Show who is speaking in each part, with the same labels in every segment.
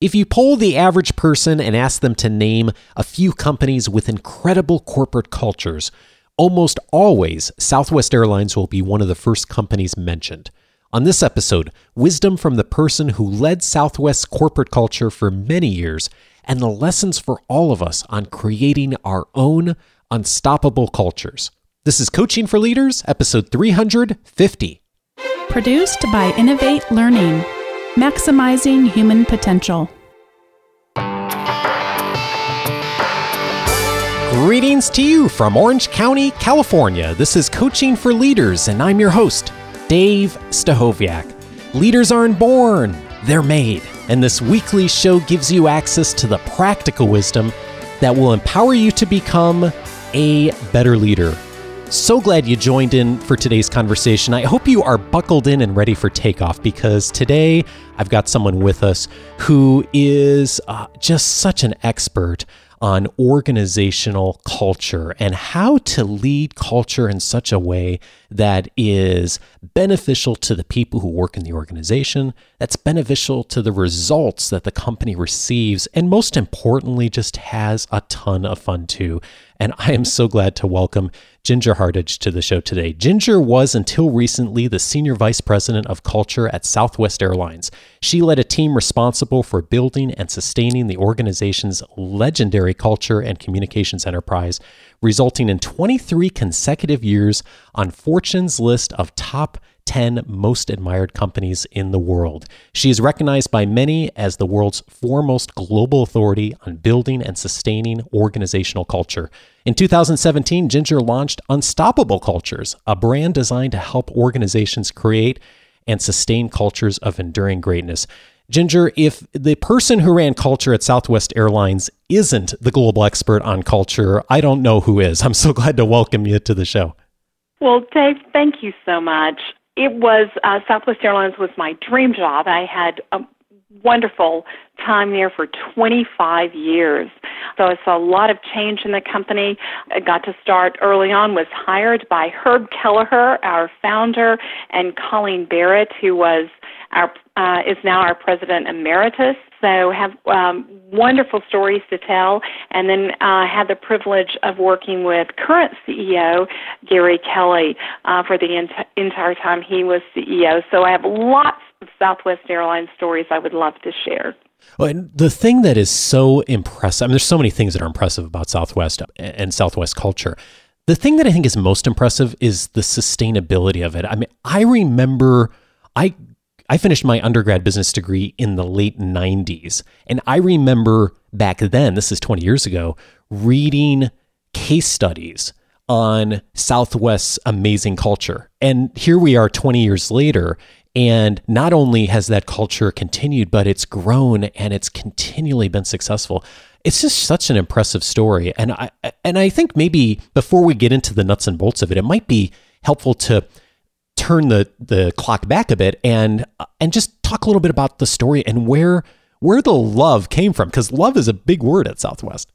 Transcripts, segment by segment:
Speaker 1: If you poll the average person and ask them to name a few companies with incredible corporate cultures, almost always Southwest Airlines will be one of the first companies mentioned. On this episode, wisdom from the person who led Southwest's corporate culture for many years and the lessons for all of us on creating our own unstoppable cultures. This is Coaching for Leaders, episode 350.
Speaker 2: Produced by Innovate Learning Maximizing Human Potential.
Speaker 1: Greetings to you from Orange County, California. This is Coaching for Leaders, and I'm your host, Dave Stachowiak. Leaders aren't born, they're made. And this weekly show gives you access to the practical wisdom that will empower you to become a better leader so glad you joined in for today's conversation. I hope you are buckled in and ready for takeoff because today I've got someone with us who is uh, just such an expert on organizational culture and how to lead culture in such a way that is beneficial to the people who work in the organization, that's beneficial to the results that the company receives, and most importantly, just has a ton of fun too. And I am so glad to welcome Ginger Hardage to the show today. Ginger was until recently the Senior Vice President of Culture at Southwest Airlines. She led a team responsible for building and sustaining the organization's legendary culture and communications enterprise, resulting in 23 consecutive years on Fortune's list of top 10 most admired companies in the world. She is recognized by many as the world's foremost global authority on building and sustaining organizational culture. In 2017, Ginger launched Unstoppable Cultures, a brand designed to help organizations create and sustain cultures of enduring greatness. Ginger, if the person who ran culture at Southwest Airlines isn't the global expert on culture, I don't know who is. I'm so glad to welcome you to the show.
Speaker 3: Well, Dave, thank you so much it was uh, Southwest Airlines was my dream job. I had a wonderful time there for 25 years. So I saw a lot of change in the company. I got to start early on, was hired by Herb Kelleher, our founder, and Colleen Barrett, who was our uh, is now our president emeritus. So have um, wonderful stories to tell, and then uh, had the privilege of working with current CEO Gary Kelly uh, for the ent- entire time he was CEO. So I have lots of Southwest Airlines stories I would love to share.
Speaker 1: Well, and the thing that is so impressive, I mean, there's so many things that are impressive about Southwest and Southwest culture. The thing that I think is most impressive is the sustainability of it. I mean, I remember I I finished my undergrad business degree in the late 90s. And I remember back then, this is 20 years ago, reading case studies on Southwest's amazing culture. And here we are 20 years later. And not only has that culture continued, but it's grown and it's continually been successful. It's just such an impressive story. And I and I think maybe before we get into the nuts and bolts of it, it might be helpful to turn the the clock back a bit and and just talk a little bit about the story and where where the love came from because love is a big word at Southwest.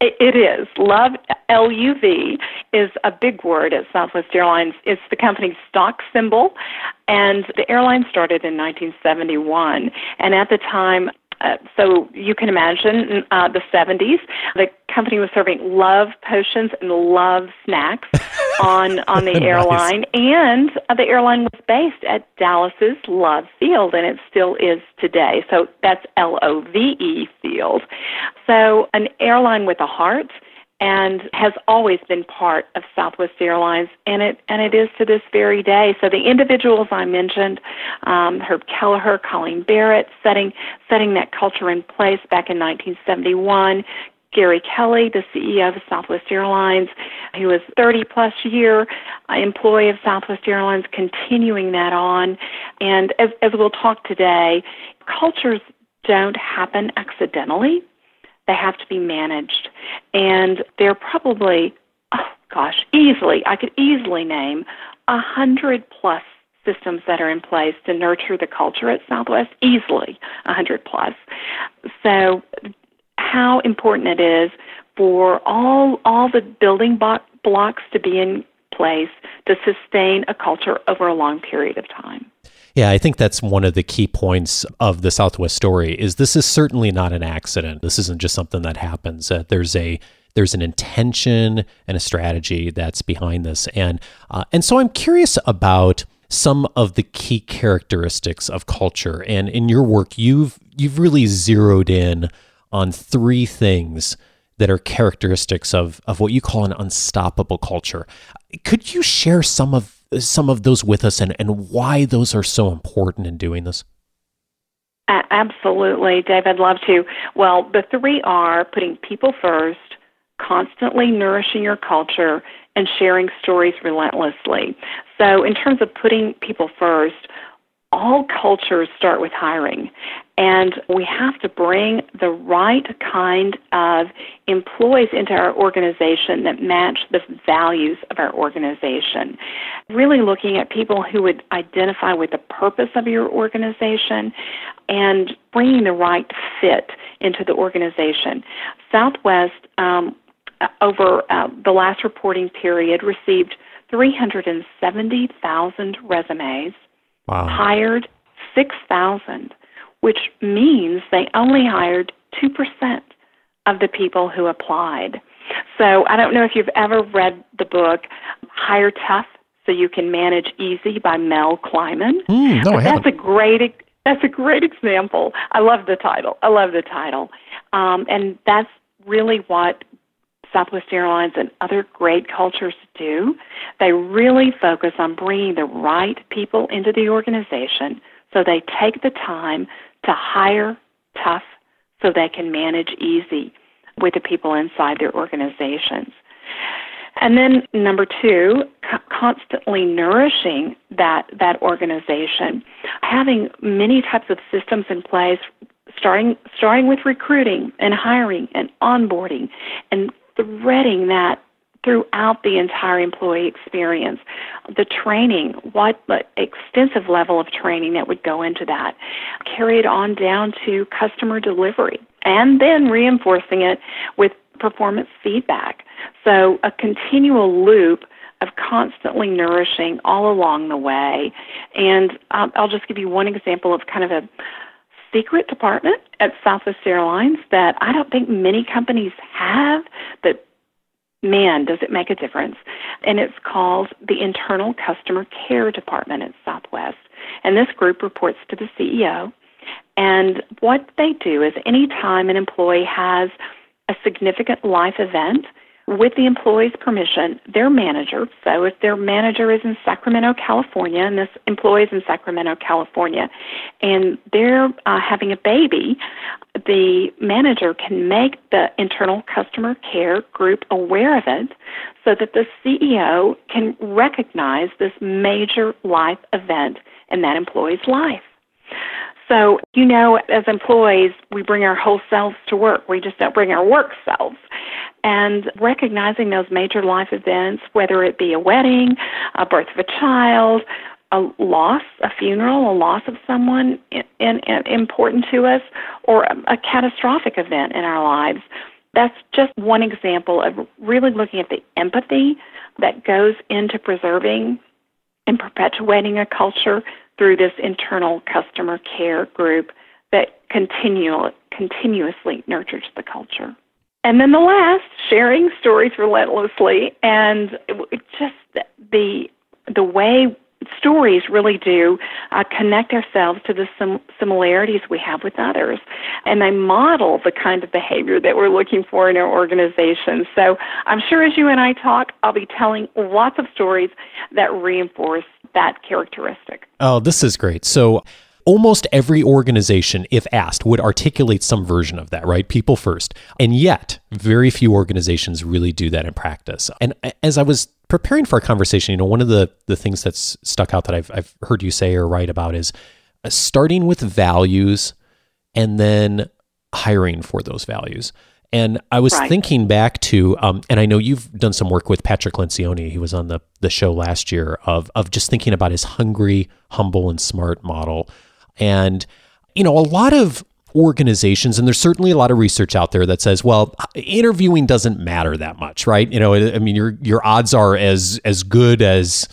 Speaker 3: It is. Love, L U V, is a big word at Southwest Airlines. It's the company's stock symbol, and the airline started in 1971. And at the time, uh, so you can imagine uh, the 70s. The company was serving love potions and love snacks on on the airline, and uh, the airline was based at Dallas's Love Field, and it still is today. So that's L O V E Field. So an airline with a heart and has always been part of Southwest Airlines, and it and it is to this very day. So the individuals I mentioned, um, Herb Kelleher, Colleen Barrett, setting setting that culture in place back in 1971. Gary Kelly, the CEO of Southwest Airlines, who was 30 plus year employee of Southwest Airlines, continuing that on. And as, as we'll talk today, cultures don't happen accidentally they have to be managed. And there are probably, oh gosh, easily, I could easily name a hundred plus systems that are in place to nurture the culture at Southwest, easily a hundred plus. So how important it is for all all the building blocks to be in place to sustain a culture over a long period of time.
Speaker 1: Yeah, I think that's one of the key points of the Southwest story is this is certainly not an accident. This isn't just something that happens. Uh, there's a there's an intention and a strategy that's behind this, and uh, and so I'm curious about some of the key characteristics of culture. And in your work, you've you've really zeroed in on three things that are characteristics of of what you call an unstoppable culture. Could you share some of some of those with us and, and why those are so important in doing this?
Speaker 3: Absolutely, Dave. I'd love to. Well, the three are putting people first, constantly nourishing your culture, and sharing stories relentlessly. So, in terms of putting people first, all cultures start with hiring. And we have to bring the right kind of employees into our organization that match the values of our organization. Really looking at people who would identify with the purpose of your organization and bringing the right fit into the organization. Southwest, um, over uh, the last reporting period, received 370,000 resumes, wow. hired 6,000 which means they only hired 2% of the people who applied. So I don't know if you've ever read the book Hire Tough So You Can Manage Easy by Mel Kleiman.
Speaker 1: Mm, no, I
Speaker 3: that's a great that's a great example. I love the title. I love the title. Um, and that's really what Southwest Airlines and other great cultures do. They really focus on bringing the right people into the organization so they take the time to hire tough so they can manage easy with the people inside their organizations. And then number two, constantly nourishing that, that organization, having many types of systems in place, starting, starting with recruiting and hiring and onboarding and threading that throughout the entire employee experience. The training, what extensive level of training that would go into that, carried on down to customer delivery, and then reinforcing it with performance feedback. So a continual loop of constantly nourishing all along the way. And um, I'll just give you one example of kind of a secret department at Southwest Airlines that I don't think many companies have, man, does it make a difference. And it's called the Internal Customer Care Department at Southwest. And this group reports to the CEO. And what they do is anytime an employee has a significant life event, with the employee's permission, their manager, so if their manager is in Sacramento, California, and this employee is in Sacramento, California, and they're uh, having a baby, the manager can make the internal customer care group aware of it so that the CEO can recognize this major life event in that employee's life. So, you know, as employees, we bring our whole selves to work. We just don't bring our work selves and recognizing those major life events, whether it be a wedding, a birth of a child, a loss, a funeral, a loss of someone in, in, in, important to us, or a, a catastrophic event in our lives. That's just one example of really looking at the empathy that goes into preserving and perpetuating a culture through this internal customer care group that continue, continuously nurtures the culture. And then the last, sharing stories relentlessly, and just the the way stories really do uh, connect ourselves to the sim- similarities we have with others, and they model the kind of behavior that we're looking for in our organization. So I'm sure as you and I talk, I'll be telling lots of stories that reinforce that characteristic.
Speaker 1: Oh, this is great. So almost every organization, if asked, would articulate some version of that, right? People first. And yet, very few organizations really do that in practice. And as I was preparing for our conversation, you know, one of the, the things that's stuck out that I've, I've heard you say or write about is uh, starting with values and then hiring for those values. And I was right. thinking back to, um, and I know you've done some work with Patrick Lencioni. He was on the the show last year of of just thinking about his hungry, humble, and smart model and, you know, a lot of organizations, and there's certainly a lot of research out there that says, well, interviewing doesn't matter that much, right? You know, I mean, your your odds are as as good as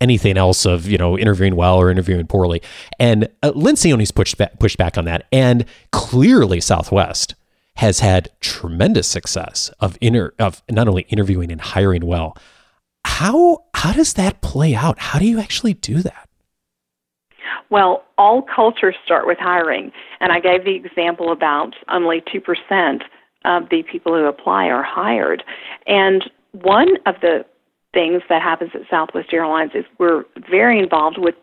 Speaker 1: anything else of you know interviewing well or interviewing poorly. And uh, Lencioni's pushed back, pushed back on that, and clearly Southwest has had tremendous success of inter of not only interviewing and hiring well. How how does that play out? How do you actually do that?
Speaker 3: Well, all cultures start with hiring, and I gave the example about only two percent of the people who apply are hired, and one of the things that happens at Southwest Airlines is we're very involved with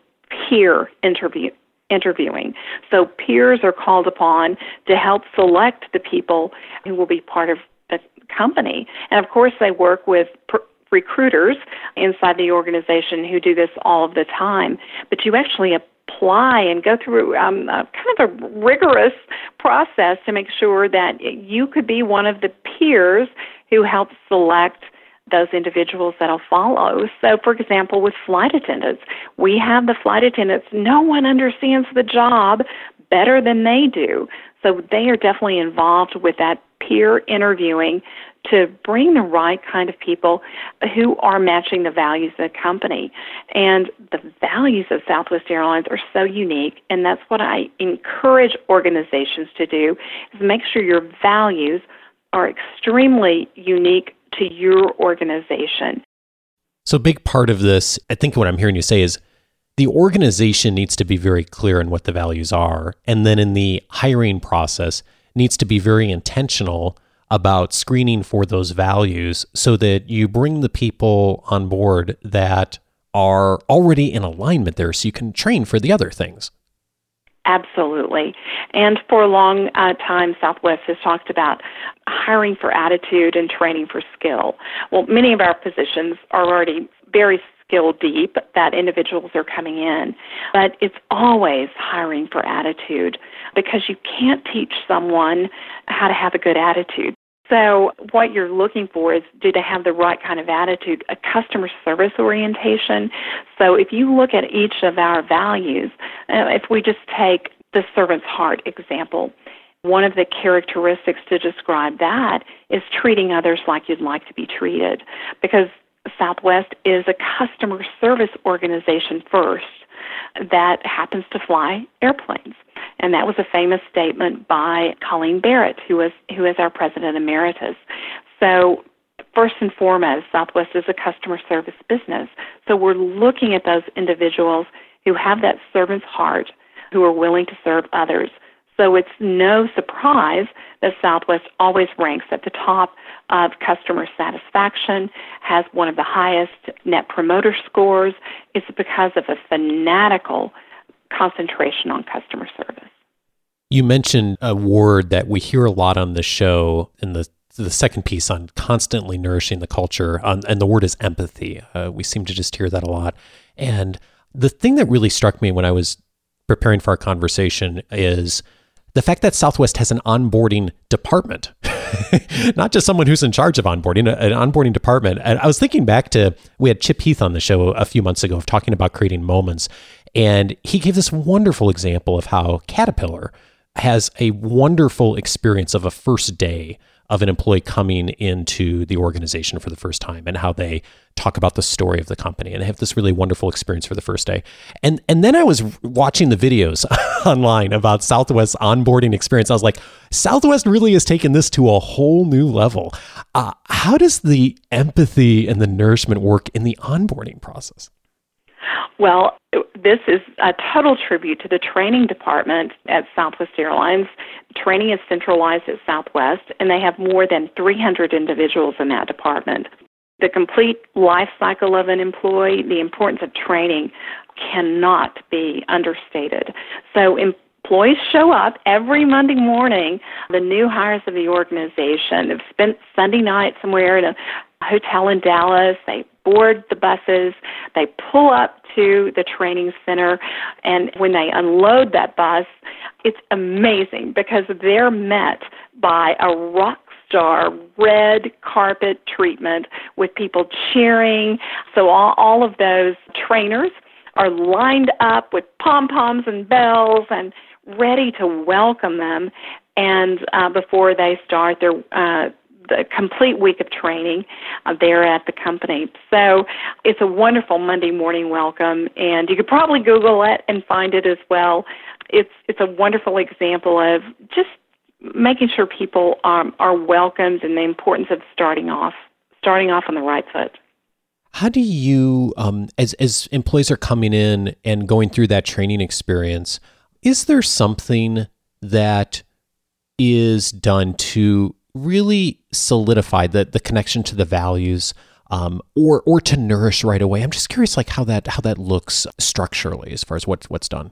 Speaker 3: peer interview interviewing. So peers are called upon to help select the people who will be part of the company. And of course, they work with pr- recruiters inside the organization who do this all of the time. But you actually apply and go through um, a, kind of a rigorous process to make sure that you could be one of the peers who helps select those individuals that'll follow. So, for example, with flight attendants, we have the flight attendants. No one understands the job better than they do. So, they are definitely involved with that peer interviewing to bring the right kind of people who are matching the values of the company. And the values of Southwest Airlines are so unique, and that's what I encourage organizations to do is make sure your values are extremely unique to your organization.
Speaker 1: So, a big part of this, I think what I'm hearing you say is the organization needs to be very clear in what the values are. And then in the hiring process, needs to be very intentional about screening for those values so that you bring the people on board that are already in alignment there so you can train for the other things.
Speaker 3: Absolutely. And for a long uh, time, Southwest has talked about hiring for attitude and training for skill. Well, many of our positions are already very skill deep that individuals are coming in, but it's always hiring for attitude because you can't teach someone how to have a good attitude. So, what you're looking for is do they have the right kind of attitude, a customer service orientation? So, if you look at each of our values, uh, if we just take the servant's heart example, one of the characteristics to describe that is treating others like you'd like to be treated because Southwest is a customer service organization first that happens to fly airplanes. And that was a famous statement by Colleen Barrett, who was who is our president emeritus. So first and foremost, Southwest is a customer service business. So we're looking at those individuals who have that servant's heart, who are willing to serve others. So it's no surprise that Southwest always ranks at the top of customer satisfaction, has one of the highest net promoter scores. It's because of a fanatical concentration on customer service.
Speaker 1: You mentioned a word that we hear a lot on the show in the the second piece on constantly nourishing the culture, and the word is empathy. Uh, we seem to just hear that a lot. And the thing that really struck me when I was preparing for our conversation is the fact that Southwest has an onboarding department, not just someone who's in charge of onboarding, an onboarding department. And I was thinking back to we had Chip Heath on the show a few months ago of talking about creating moments. And he gave this wonderful example of how Caterpillar has a wonderful experience of a first day of an employee coming into the organization for the first time and how they talk about the story of the company and have this really wonderful experience for the first day. And and then I was watching the videos online about Southwest's onboarding experience. I was like, Southwest really has taken this to a whole new level. Uh, how does the empathy and the nourishment work in the onboarding process?
Speaker 3: Well, this is a total tribute to the training department at Southwest Airlines. Training is centralized at Southwest, and they have more than 300 individuals in that department. The complete life cycle of an employee, the importance of training cannot be understated. So, employees show up every Monday morning. The new hires of the organization have spent Sunday night somewhere in a hotel in Dallas. They board the buses, they pull up to the training center, and when they unload that bus, it's amazing because they're met by a rock star red carpet treatment with people cheering. So all, all of those trainers are lined up with pom poms and bells and ready to welcome them. And uh, before they start their uh, the complete week of training uh, there at the company. So it's a wonderful Monday morning welcome, and you could probably Google it and find it as well. It's it's a wonderful example of just making sure people um, are welcomed and the importance of starting off starting off on the right foot.
Speaker 1: How do you, um, as as employees are coming in and going through that training experience, is there something that is done to really solidify the the connection to the values? Um, or or to nourish right away. I'm just curious, like how that how that looks structurally, as far as what's what's done.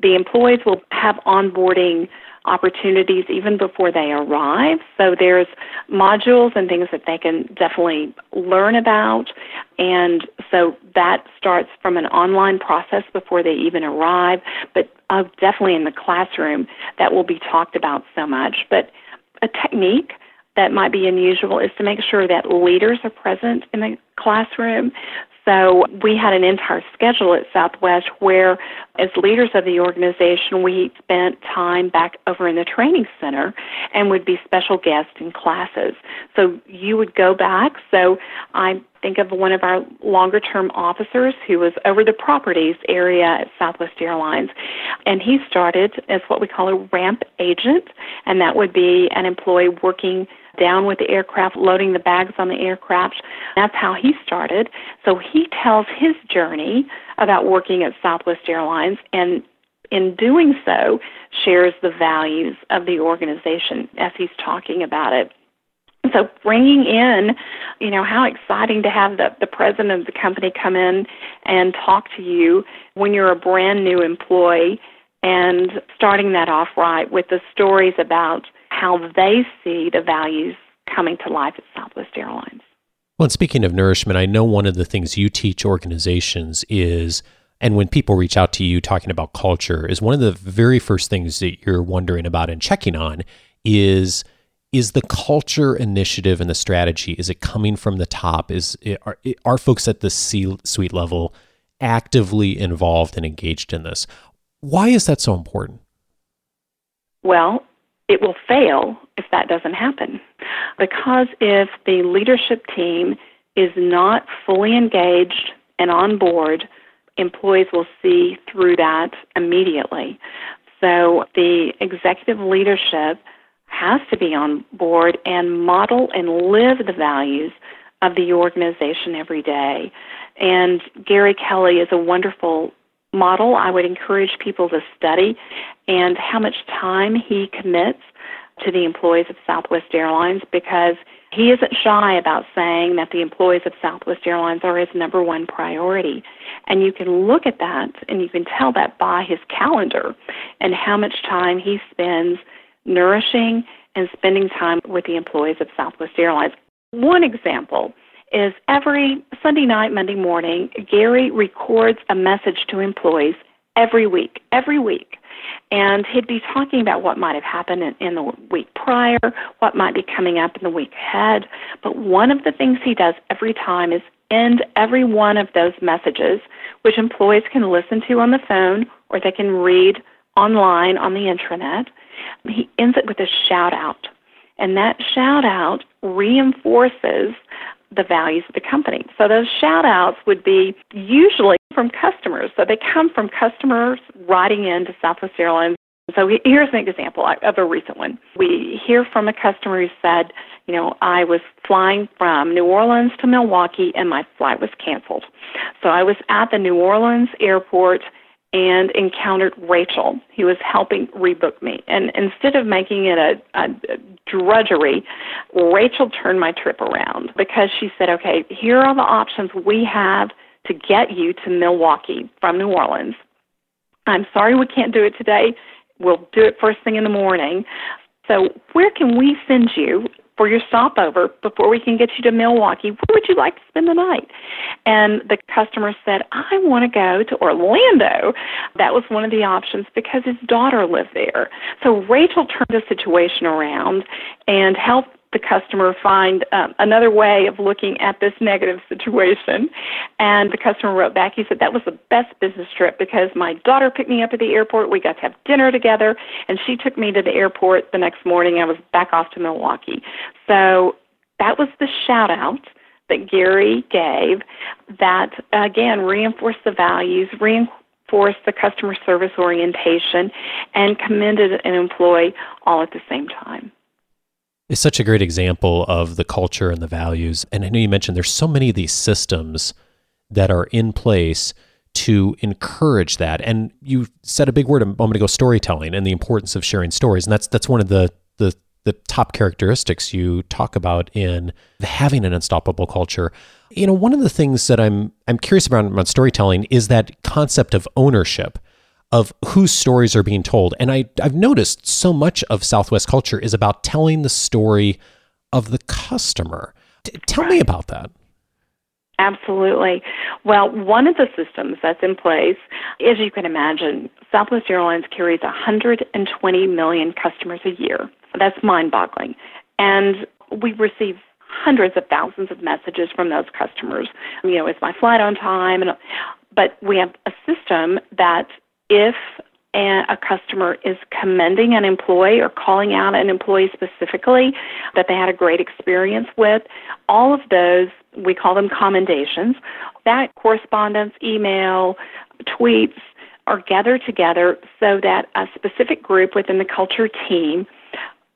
Speaker 3: The employees will have onboarding opportunities even before they arrive. So there's modules and things that they can definitely learn about. And so that starts from an online process before they even arrive, but uh, definitely in the classroom that will be talked about so much. But a technique that might be unusual is to make sure that leaders are present in the classroom. So we had an entire schedule at Southwest where, as leaders of the organization, we spent time back over in the training center and would be special guests in classes. So you would go back. So I think of one of our longer term officers who was over the properties area at Southwest Airlines. And he started as what we call a ramp agent, and that would be an employee working down with the aircraft, loading the bags on the aircraft. That's how he started. So he tells his journey about working at Southwest Airlines and in doing so shares the values of the organization as he's talking about it. So bringing in, you know, how exciting to have the, the president of the company come in and talk to you when you're a brand new employee and starting that off right with the stories about how they see the values coming to life at Southwest Airlines.
Speaker 1: Well, and speaking of nourishment, I know one of the things you teach organizations is, and when people reach out to you talking about culture, is one of the very first things that you're wondering about and checking on is is the culture initiative and the strategy is it coming from the top? Is are, are folks at the c suite level actively involved and engaged in this? Why is that so important?
Speaker 3: Well it will fail if that doesn't happen. Because if the leadership team is not fully engaged and on board, employees will see through that immediately. So the executive leadership has to be on board and model and live the values of the organization every day. And Gary Kelly is a wonderful model I would encourage people to study and how much time he commits to the employees of Southwest Airlines because he isn't shy about saying that the employees of Southwest Airlines are his number one priority. And you can look at that and you can tell that by his calendar and how much time he spends nourishing and spending time with the employees of Southwest Airlines. One example is every Sunday night, Monday morning, Gary records a message to employees every week, every week. And he'd be talking about what might have happened in, in the week prior, what might be coming up in the week ahead. But one of the things he does every time is end every one of those messages, which employees can listen to on the phone or they can read online on the intranet. He ends it with a shout out. And that shout out reinforces the values of the company. So those shout outs would be usually from customers. So they come from customers writing in to Southwest Airlines. So here's an example of a recent one. We hear from a customer who said, you know, I was flying from New Orleans to Milwaukee and my flight was canceled. So I was at the New Orleans airport and encountered Rachel, who was helping rebook me. And instead of making it a, a drudgery, Rachel turned my trip around because she said, okay, here are the options we have to get you to Milwaukee from New Orleans. I'm sorry we can't do it today. We'll do it first thing in the morning. So, where can we send you for your stopover before we can get you to Milwaukee. Where would you like to spend the night? And the customer said, I want to go to Orlando. That was one of the options because his daughter lived there. So Rachel turned the situation around and helped the customer find um, another way of looking at this negative situation. And the customer wrote back, he said, That was the best business trip because my daughter picked me up at the airport. We got to have dinner together, and she took me to the airport the next morning. I was back off to Milwaukee. So that was the shout out that Gary gave that, again, reinforced the values, reinforced the customer service orientation, and commended an employee all at the same time.
Speaker 1: It's such a great example of the culture and the values. And I know you mentioned there's so many of these systems that are in place to encourage that. And you said a big word a moment ago, storytelling and the importance of sharing stories. And that's that's one of the the the top characteristics you talk about in having an unstoppable culture. You know, one of the things that I'm I'm curious about about storytelling is that concept of ownership of whose stories are being told. And I I've noticed so much of Southwest culture is about telling the story of the customer. Tell me about that.
Speaker 3: Absolutely. Well, one of the systems that's in place, as you can imagine, Southwest Airlines carries 120 million customers a year. That's mind boggling. And we receive hundreds of thousands of messages from those customers. You know, is my flight on time? And, but we have a system that if a customer is commending an employee or calling out an employee specifically that they had a great experience with, all of those, we call them commendations, that correspondence, email, tweets, are gathered together so that a specific group within the culture team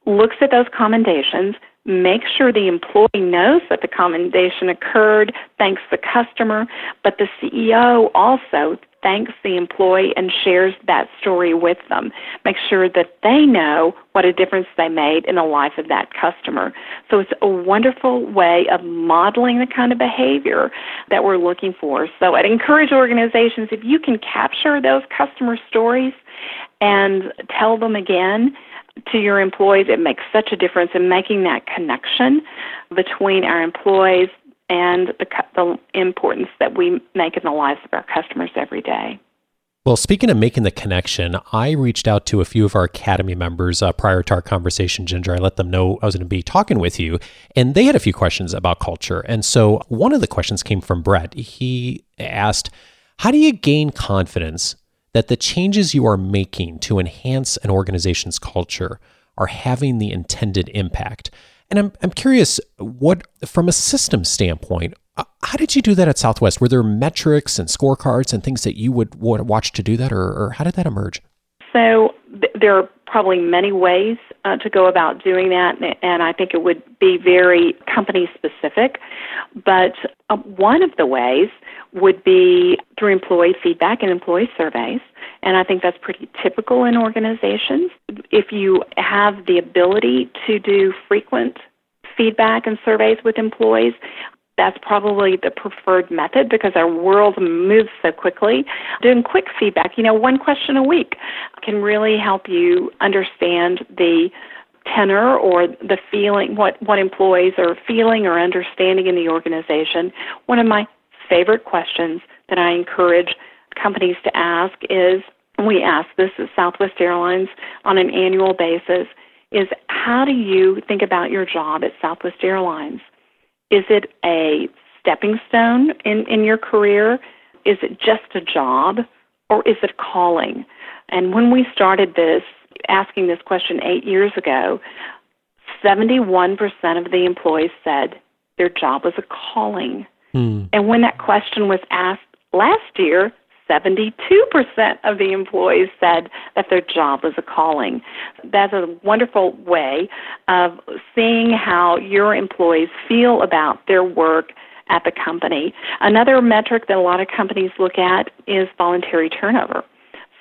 Speaker 3: looks at those commendations, makes sure the employee knows that the commendation occurred, thanks the customer, but the CEO also thanks the employee and shares that story with them. Make sure that they know what a difference they made in the life of that customer. So it's a wonderful way of modeling the kind of behavior that we're looking for. So I'd encourage organizations if you can capture those customer stories and tell them again, to your employees, it makes such a difference in making that connection between our employees and the, the importance that we make in the lives of our customers every day.
Speaker 1: Well, speaking of making the connection, I reached out to a few of our Academy members uh, prior to our conversation, Ginger. I let them know I was going to be talking with you, and they had a few questions about culture. And so one of the questions came from Brett. He asked, How do you gain confidence that the changes you are making to enhance an organization's culture are having the intended impact. And I'm, I'm curious, what, from a system standpoint, uh, how did you do that at Southwest? Were there metrics and scorecards and things that you would, watch to do that, or, or how did that emerge?
Speaker 3: So th- there are probably many ways uh, to go about doing that, and I think it would be very company specific. But uh, one of the ways would be through employee feedback and employee surveys. And I think that's pretty typical in organizations. If you have the ability to do frequent feedback and surveys with employees, that's probably the preferred method because our world moves so quickly. Doing quick feedback, you know, one question a week can really help you understand the tenor or the feeling, what, what employees are feeling or understanding in the organization. One of my favorite questions that I encourage companies to ask is we ask this at Southwest Airlines on an annual basis is how do you think about your job at Southwest Airlines? Is it a stepping stone in, in your career? Is it just a job? Or is it calling? And when we started this, asking this question eight years ago, 71% of the employees said their job was a calling. Hmm. And when that question was asked last year, 72% of the employees said that their job was a calling. That's a wonderful way of seeing how your employees feel about their work at the company. Another metric that a lot of companies look at is voluntary turnover.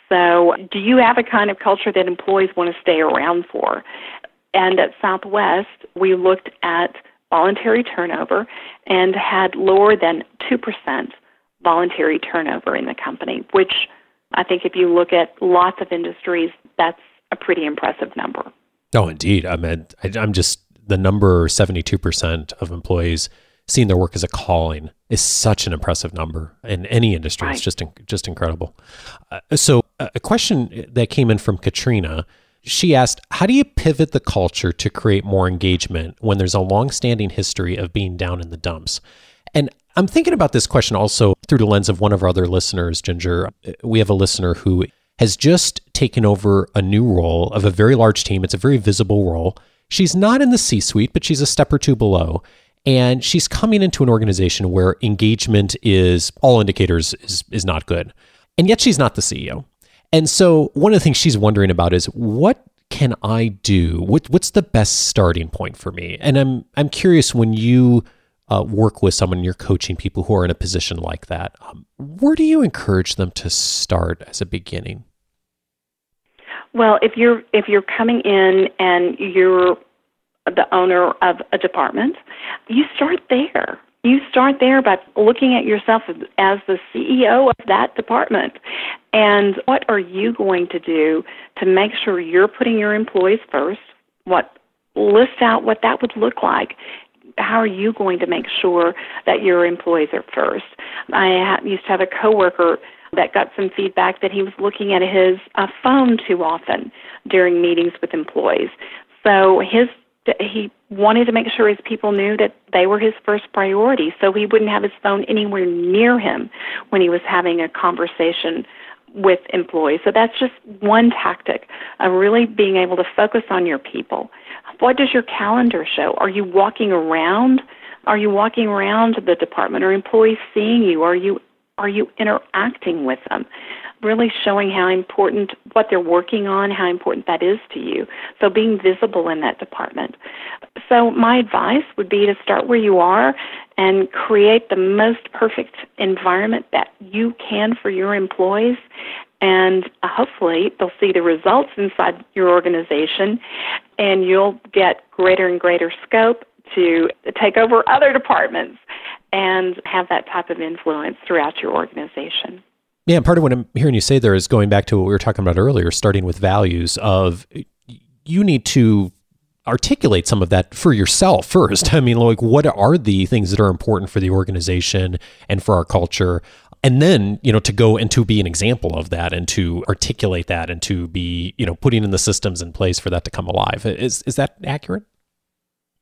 Speaker 3: So, do you have a kind of culture that employees want to stay around for? And at Southwest, we looked at voluntary turnover and had lower than 2% voluntary turnover in the company, which I think if you look at lots of industries, that's a pretty impressive number.
Speaker 1: Oh, indeed. I mean, I, I'm just the number 72% of employees seeing their work as a calling is such an impressive number in any industry. Right. It's just just incredible. Uh, so, uh, a question that came in from Katrina she asked, How do you pivot the culture to create more engagement when there's a long-standing history of being down in the dumps? And I'm thinking about this question also through the lens of one of our other listeners, Ginger. Uh, we have a listener who has just taken over a new role of a very large team. It's a very visible role. She's not in the C suite, but she's a step or two below. And she's coming into an organization where engagement is all indicators is, is not good. And yet she's not the CEO. And so one of the things she's wondering about is what can I do? What, what's the best starting point for me? And I'm I'm curious when you uh, work with someone, you're coaching people who are in a position like that. Um, where do you encourage them to start as a beginning?
Speaker 3: Well, if you're if you're coming in and you're the owner of a department, you start there. You start there by looking at yourself as the CEO of that department. And what are you going to do to make sure you're putting your employees first? What list out what that would look like. How are you going to make sure that your employees are first? I used to have a coworker that got some feedback that he was looking at his uh, phone too often during meetings with employees. So his he wanted to make sure his people knew that they were his first priority, so he wouldn't have his phone anywhere near him when he was having a conversation with employees. So that's just one tactic of really being able to focus on your people. What does your calendar show? Are you walking around? Are you walking around the department? Are employees seeing you? Are you are you interacting with them? Really showing how important what they're working on, how important that is to you. So being visible in that department. So my advice would be to start where you are and create the most perfect environment that you can for your employees and uh, hopefully they'll see the results inside your organization and you'll get greater and greater scope to take over other departments and have that type of influence throughout your organization.
Speaker 1: Yeah, and part of what I'm hearing you say there is going back to what we were talking about earlier, starting with values of you need to articulate some of that for yourself first. I mean, like what are the things that are important for the organization and for our culture? And then, you know, to go and to be an example of that and to articulate that and to be, you know, putting in the systems in place for that to come alive. Is is that accurate?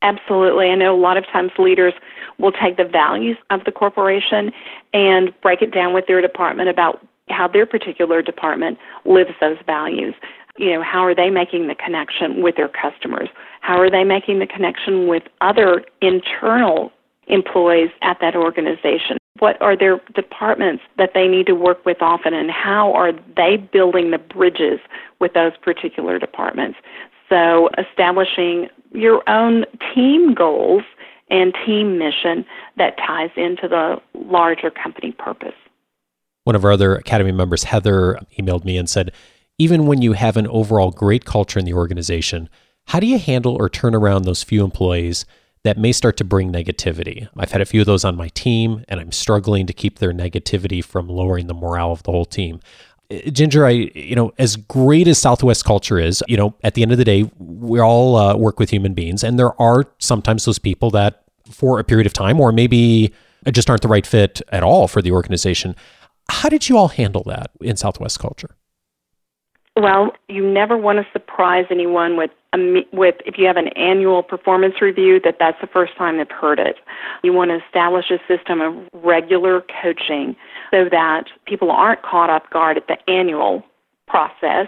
Speaker 3: Absolutely. I know a lot of times leaders will take the values of the corporation and break it down with their department about how their particular department lives those values. You know, how are they making the connection with their customers? How are they making the connection with other internal employees at that organization? What are their departments that they need to work with often, and how are they building the bridges with those particular departments? So, establishing your own team goals and team mission that ties into the larger company purpose.
Speaker 1: One of our other Academy members, Heather, emailed me and said, even when you have an overall great culture in the organization, how do you handle or turn around those few employees that may start to bring negativity? I've had a few of those on my team, and I'm struggling to keep their negativity from lowering the morale of the whole team. Ginger, I you know, as great as Southwest culture is, you know, at the end of the day, we all uh, work with human beings, and there are sometimes those people that, for a period of time, or maybe just aren't the right fit at all for the organization. How did you all handle that in Southwest culture?
Speaker 3: Well, you never want to surprise anyone with with if you have an annual performance review that that's the first time they've heard it. You want to establish a system of regular coaching so that people aren't caught off guard at the annual process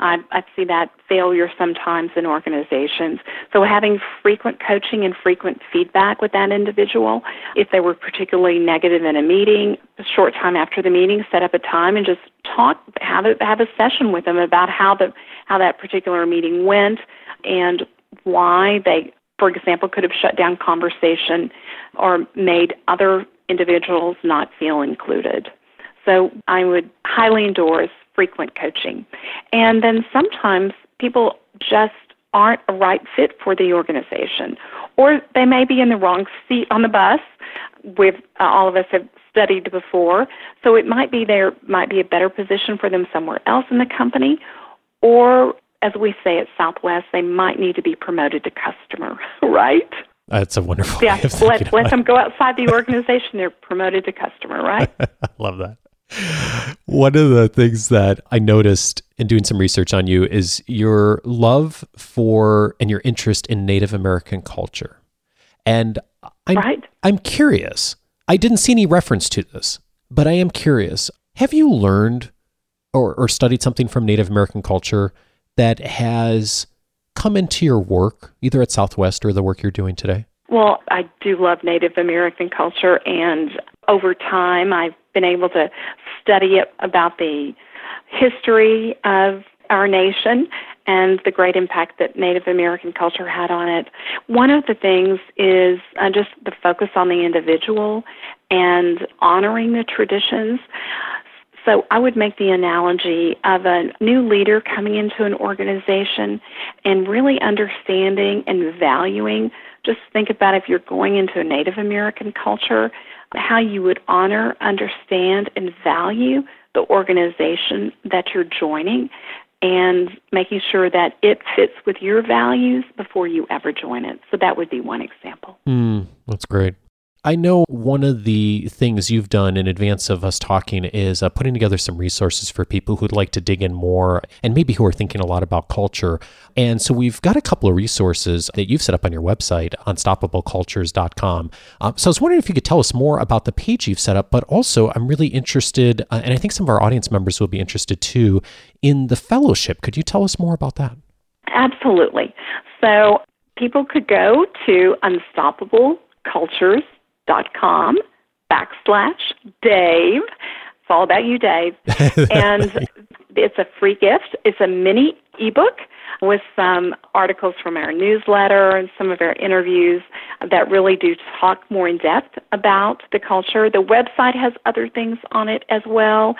Speaker 3: I, I see that failure sometimes in organizations. So having frequent coaching and frequent feedback with that individual, if they were particularly negative in a meeting, a short time after the meeting, set up a time and just talk, have a, have a session with them about how the how that particular meeting went and why they, for example, could have shut down conversation or made other individuals not feel included. So I would highly endorse frequent coaching. And then sometimes people just aren't a right fit for the organization, or they may be in the wrong seat on the bus. We've uh, all of us have studied before, so it might be there might be a better position for them somewhere else in the company, or as we say at Southwest, they might need to be promoted to customer, right?
Speaker 1: That's a wonderful
Speaker 3: yeah. let, let them go outside the organization. They're promoted to customer, right?
Speaker 1: I Love that. One of the things that I noticed in doing some research on you is your love for and your interest in Native American culture. And I'm,
Speaker 3: right.
Speaker 1: I'm curious. I didn't see any reference to this, but I am curious. Have you learned or, or studied something from Native American culture that has come into your work, either at Southwest or the work you're doing today?
Speaker 3: Well, I do love Native American culture, and over time, I've been able to study it about the history of our nation and the great impact that Native American culture had on it. One of the things is uh, just the focus on the individual and honoring the traditions. So I would make the analogy of a new leader coming into an organization and really understanding and valuing. Just think about if you're going into a Native American culture, how you would honor, understand, and value the organization that you're joining and making sure that it fits with your values before you ever join it. So that would be one example.
Speaker 1: Mm, that's great. I know one of the things you've done in advance of us talking is uh, putting together some resources for people who'd like to dig in more and maybe who are thinking a lot about culture. And so we've got a couple of resources that you've set up on your website, unstoppablecultures.com. Um, so I was wondering if you could tell us more about the page you've set up, but also I'm really interested, uh, and I think some of our audience members will be interested too, in the fellowship. Could you tell us more about that?
Speaker 3: Absolutely. So people could go to Unstoppable Cultures dot com backslash Dave. It's all about you, Dave. and it's a free gift. It's a mini ebook with some articles from our newsletter and some of our interviews that really do talk more in depth about the culture. The website has other things on it as well.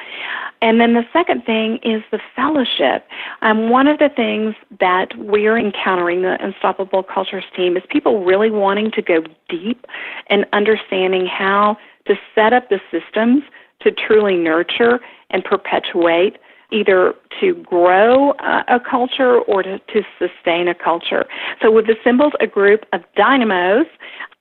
Speaker 3: And then the second thing is the fellowship. Um, one of the things that we're encountering, the Unstoppable Cultures team, is people really wanting to go deep and understanding how to set up the systems to truly nurture and perpetuate either to grow uh, a culture or to, to sustain a culture. So we've assembled a group of dynamos.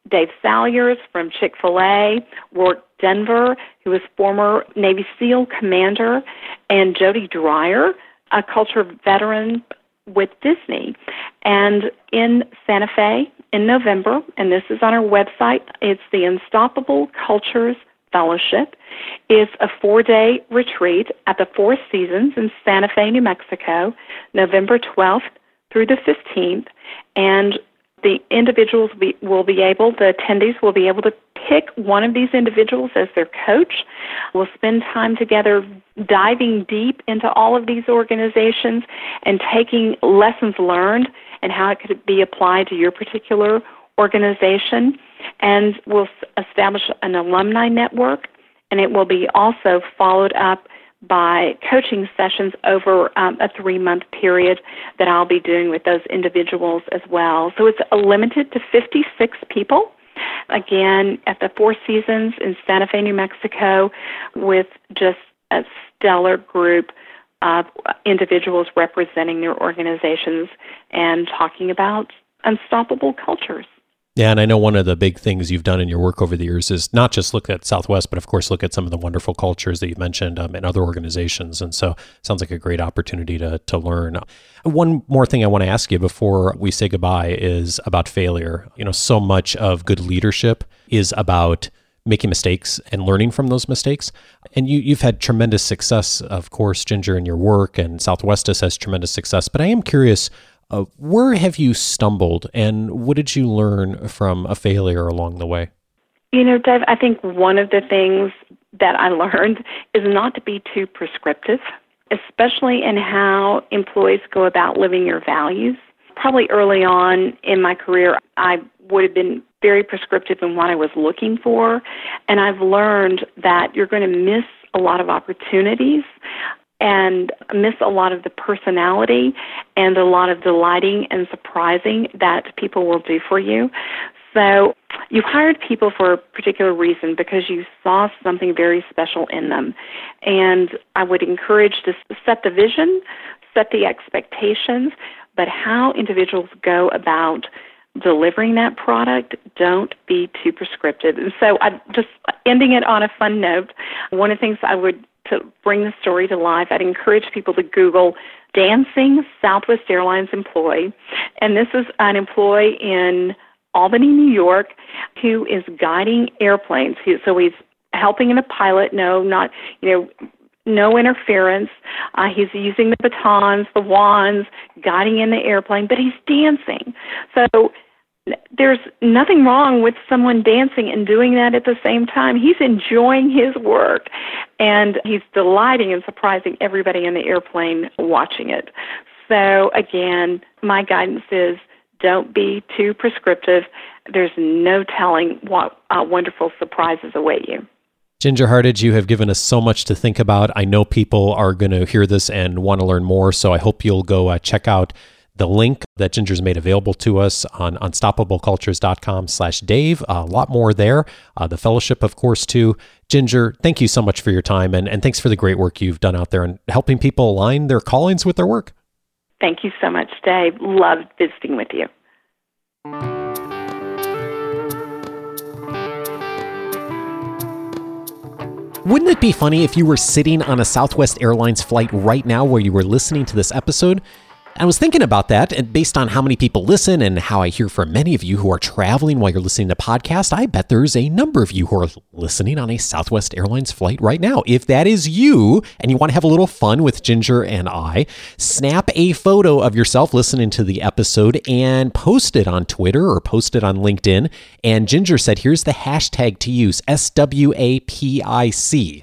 Speaker 3: Dave Salyers from Chick fil A, Rorke Denver, who was former Navy SEAL commander, and Jody Dreyer, a culture veteran with Disney. And in Santa Fe in November, and this is on our website, it's the Unstoppable Cultures Fellowship is a four day retreat at the Four Seasons in Santa Fe, New Mexico, November 12th through the 15th. And the individuals will be able, the attendees will be able to pick one of these individuals as their coach. We'll spend time together diving deep into all of these organizations and taking lessons learned and how it could be applied to your particular organization and we'll establish an alumni network, and it will be also followed up by coaching sessions over um, a three month period that I'll be doing with those individuals as well. So it's limited to 56 people. Again, at the Four Seasons in Santa Fe, New Mexico, with just a stellar group of individuals representing their organizations and talking about unstoppable cultures.
Speaker 1: Yeah, and I know one of the big things you've done in your work over the years is not just look at Southwest, but of course look at some of the wonderful cultures that you've mentioned um, in other organizations. And so, sounds like a great opportunity to to learn. One more thing I want to ask you before we say goodbye is about failure. You know, so much of good leadership is about making mistakes and learning from those mistakes. And you, you've had tremendous success, of course, Ginger, in your work, and Southwestus has tremendous success. But I am curious uh, where have you stumbled and what did you learn from a failure along the way?
Speaker 3: You know, Dave, I think one of the things that I learned is not to be too prescriptive, especially in how employees go about living your values. Probably early on in my career, I would have been very prescriptive in what I was looking for, and I've learned that you're going to miss a lot of opportunities and miss a lot of the personality and a lot of delighting and surprising that people will do for you. So you've hired people for a particular reason because you saw something very special in them. And I would encourage to set the vision, set the expectations, but how individuals go about delivering that product, don't be too prescriptive. And so I just ending it on a fun note, one of the things I would to bring the story to life. I'd encourage people to Google dancing Southwest Airlines employee. And this is an employee in Albany, New York, who is guiding airplanes. So he's helping in a pilot know not, you know, no interference. Uh, he's using the batons, the wands, guiding in the airplane, but he's dancing. So there's nothing wrong with someone dancing and doing that at the same time. He's enjoying his work and he's delighting and surprising everybody in the airplane watching it. So, again, my guidance is don't be too prescriptive. There's no telling what uh, wonderful surprises await you.
Speaker 1: Ginger Hardage, you have given us so much to think about. I know people are going to hear this and want to learn more, so I hope you'll go uh, check out the link that Ginger's made available to us on unstoppablecultures.com slash Dave. A lot more there. Uh, the fellowship, of course, too. Ginger, thank you so much for your time and, and thanks for the great work you've done out there and helping people align their callings with their work.
Speaker 3: Thank you so much, Dave. Loved visiting with you.
Speaker 1: Wouldn't it be funny if you were sitting on a Southwest Airlines flight right now where you were listening to this episode? I was thinking about that, and based on how many people listen and how I hear from many of you who are traveling while you're listening to podcasts, I bet there's a number of you who are listening on a Southwest Airlines flight right now. If that is you and you want to have a little fun with Ginger and I, snap a photo of yourself listening to the episode and post it on Twitter or post it on LinkedIn. And Ginger said, here's the hashtag to use SWAPIC.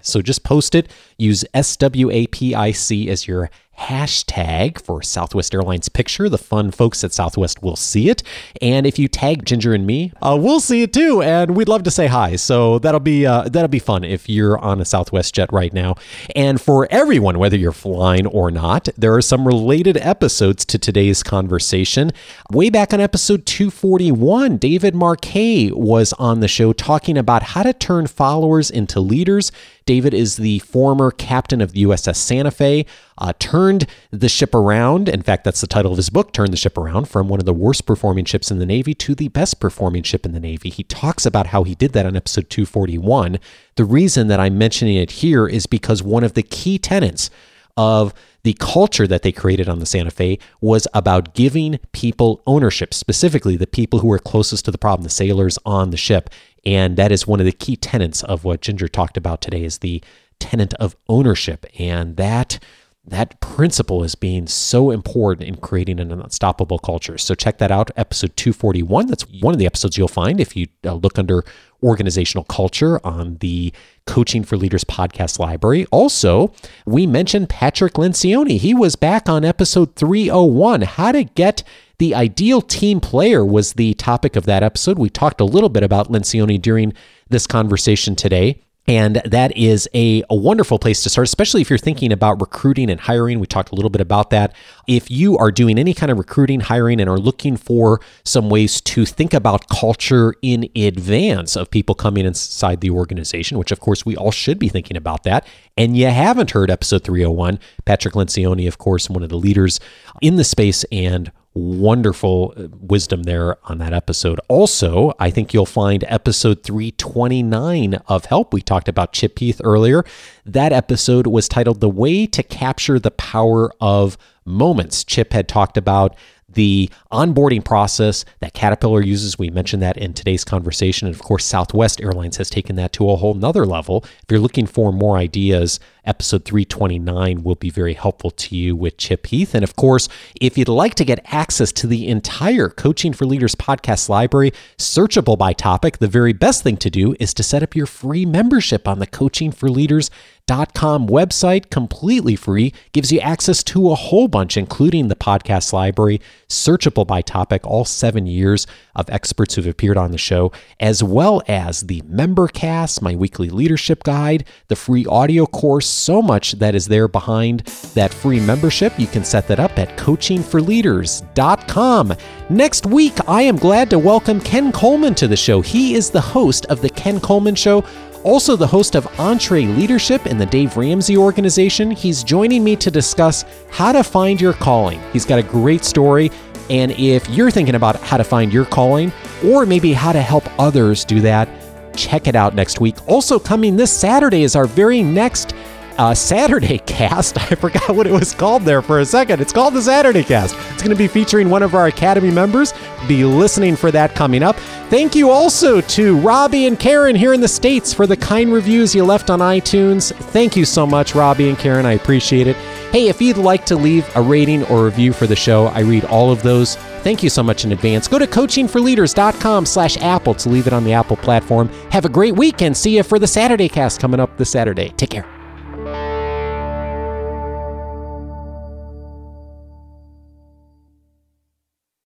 Speaker 1: So just post it, use SWAPIC as your hashtag for Southwest Airlines picture. The fun folks at Southwest will see it. And if you tag Ginger and me, uh, we'll see it too. And we'd love to say hi. So that'll be uh, that'll be fun if you're on a Southwest jet right now. And for everyone, whether you're flying or not, there are some related episodes to today's conversation. Way back on episode 241, David Marquet was on the show talking about how to turn followers into leaders David is the former captain of the USS Santa Fe, uh, turned the ship around. In fact, that's the title of his book, Turn the Ship Around, from one of the worst performing ships in the Navy to the best performing ship in the Navy. He talks about how he did that on episode 241. The reason that I'm mentioning it here is because one of the key tenets of the culture that they created on the Santa Fe was about giving people ownership, specifically the people who were closest to the problem, the sailors on the ship. And that is one of the key tenets of what Ginger talked about today is the tenet of ownership. And that that principle is being so important in creating an unstoppable culture. So check that out, episode 241. That's one of the episodes you'll find if you uh, look under organizational culture on the Coaching for Leaders podcast library. Also, we mentioned Patrick Lencioni. He was back on episode 301, how to get the ideal team player was the topic of that episode. We talked a little bit about Lencioni during this conversation today. And that is a, a wonderful place to start, especially if you're thinking about recruiting and hiring. We talked a little bit about that. If you are doing any kind of recruiting, hiring, and are looking for some ways to think about culture in advance of people coming inside the organization, which of course we all should be thinking about that, and you haven't heard episode 301, Patrick Lencioni, of course, one of the leaders in the space and wonderful uh, wisdom there on that episode. Also, I think you'll find episode 329 of Help. We talked about Chip Heath earlier. That episode was titled The Way to Capture the Power of Moments. Chip had talked about the onboarding process that Caterpillar uses. We mentioned that in today's conversation. And of course, Southwest Airlines has taken that to a whole nother level. If you're looking for more ideas, episode 329 will be very helpful to you with Chip Heath. And of course, if you'd like to get access to the entire Coaching for Leaders podcast library, searchable by topic, the very best thing to do is to set up your free membership on the Coaching for Leaders com website, completely free, gives you access to a whole bunch, including the podcast library, searchable by topic, all seven years of experts who've appeared on the show, as well as the member cast, my weekly leadership guide, the free audio course, so much that is there behind that free membership. You can set that up at coachingforleaders.com. Next week, I am glad to welcome Ken Coleman to the show. He is the host of The Ken Coleman Show also the host of EntreLeadership in the Dave Ramsey organization. He's joining me to discuss how to find your calling. He's got a great story. And if you're thinking about how to find your calling, or maybe how to help others do that, check it out next week. Also, coming this Saturday is our very next uh, Saturday cast. I forgot what it was called there for a second. It's called the Saturday cast. It's going to be featuring one of our Academy members. Be listening for that coming up. Thank you also to Robbie and Karen here in the States for the kind reviews you left on iTunes. Thank you so much, Robbie and Karen. I appreciate it. Hey, if you'd like to leave a rating or review for the show, I read all of those. Thank you so much in advance. Go to coachingforleaders.com slash Apple to leave it on the Apple platform. Have a great week and see you for the Saturday cast coming up this Saturday. Take care.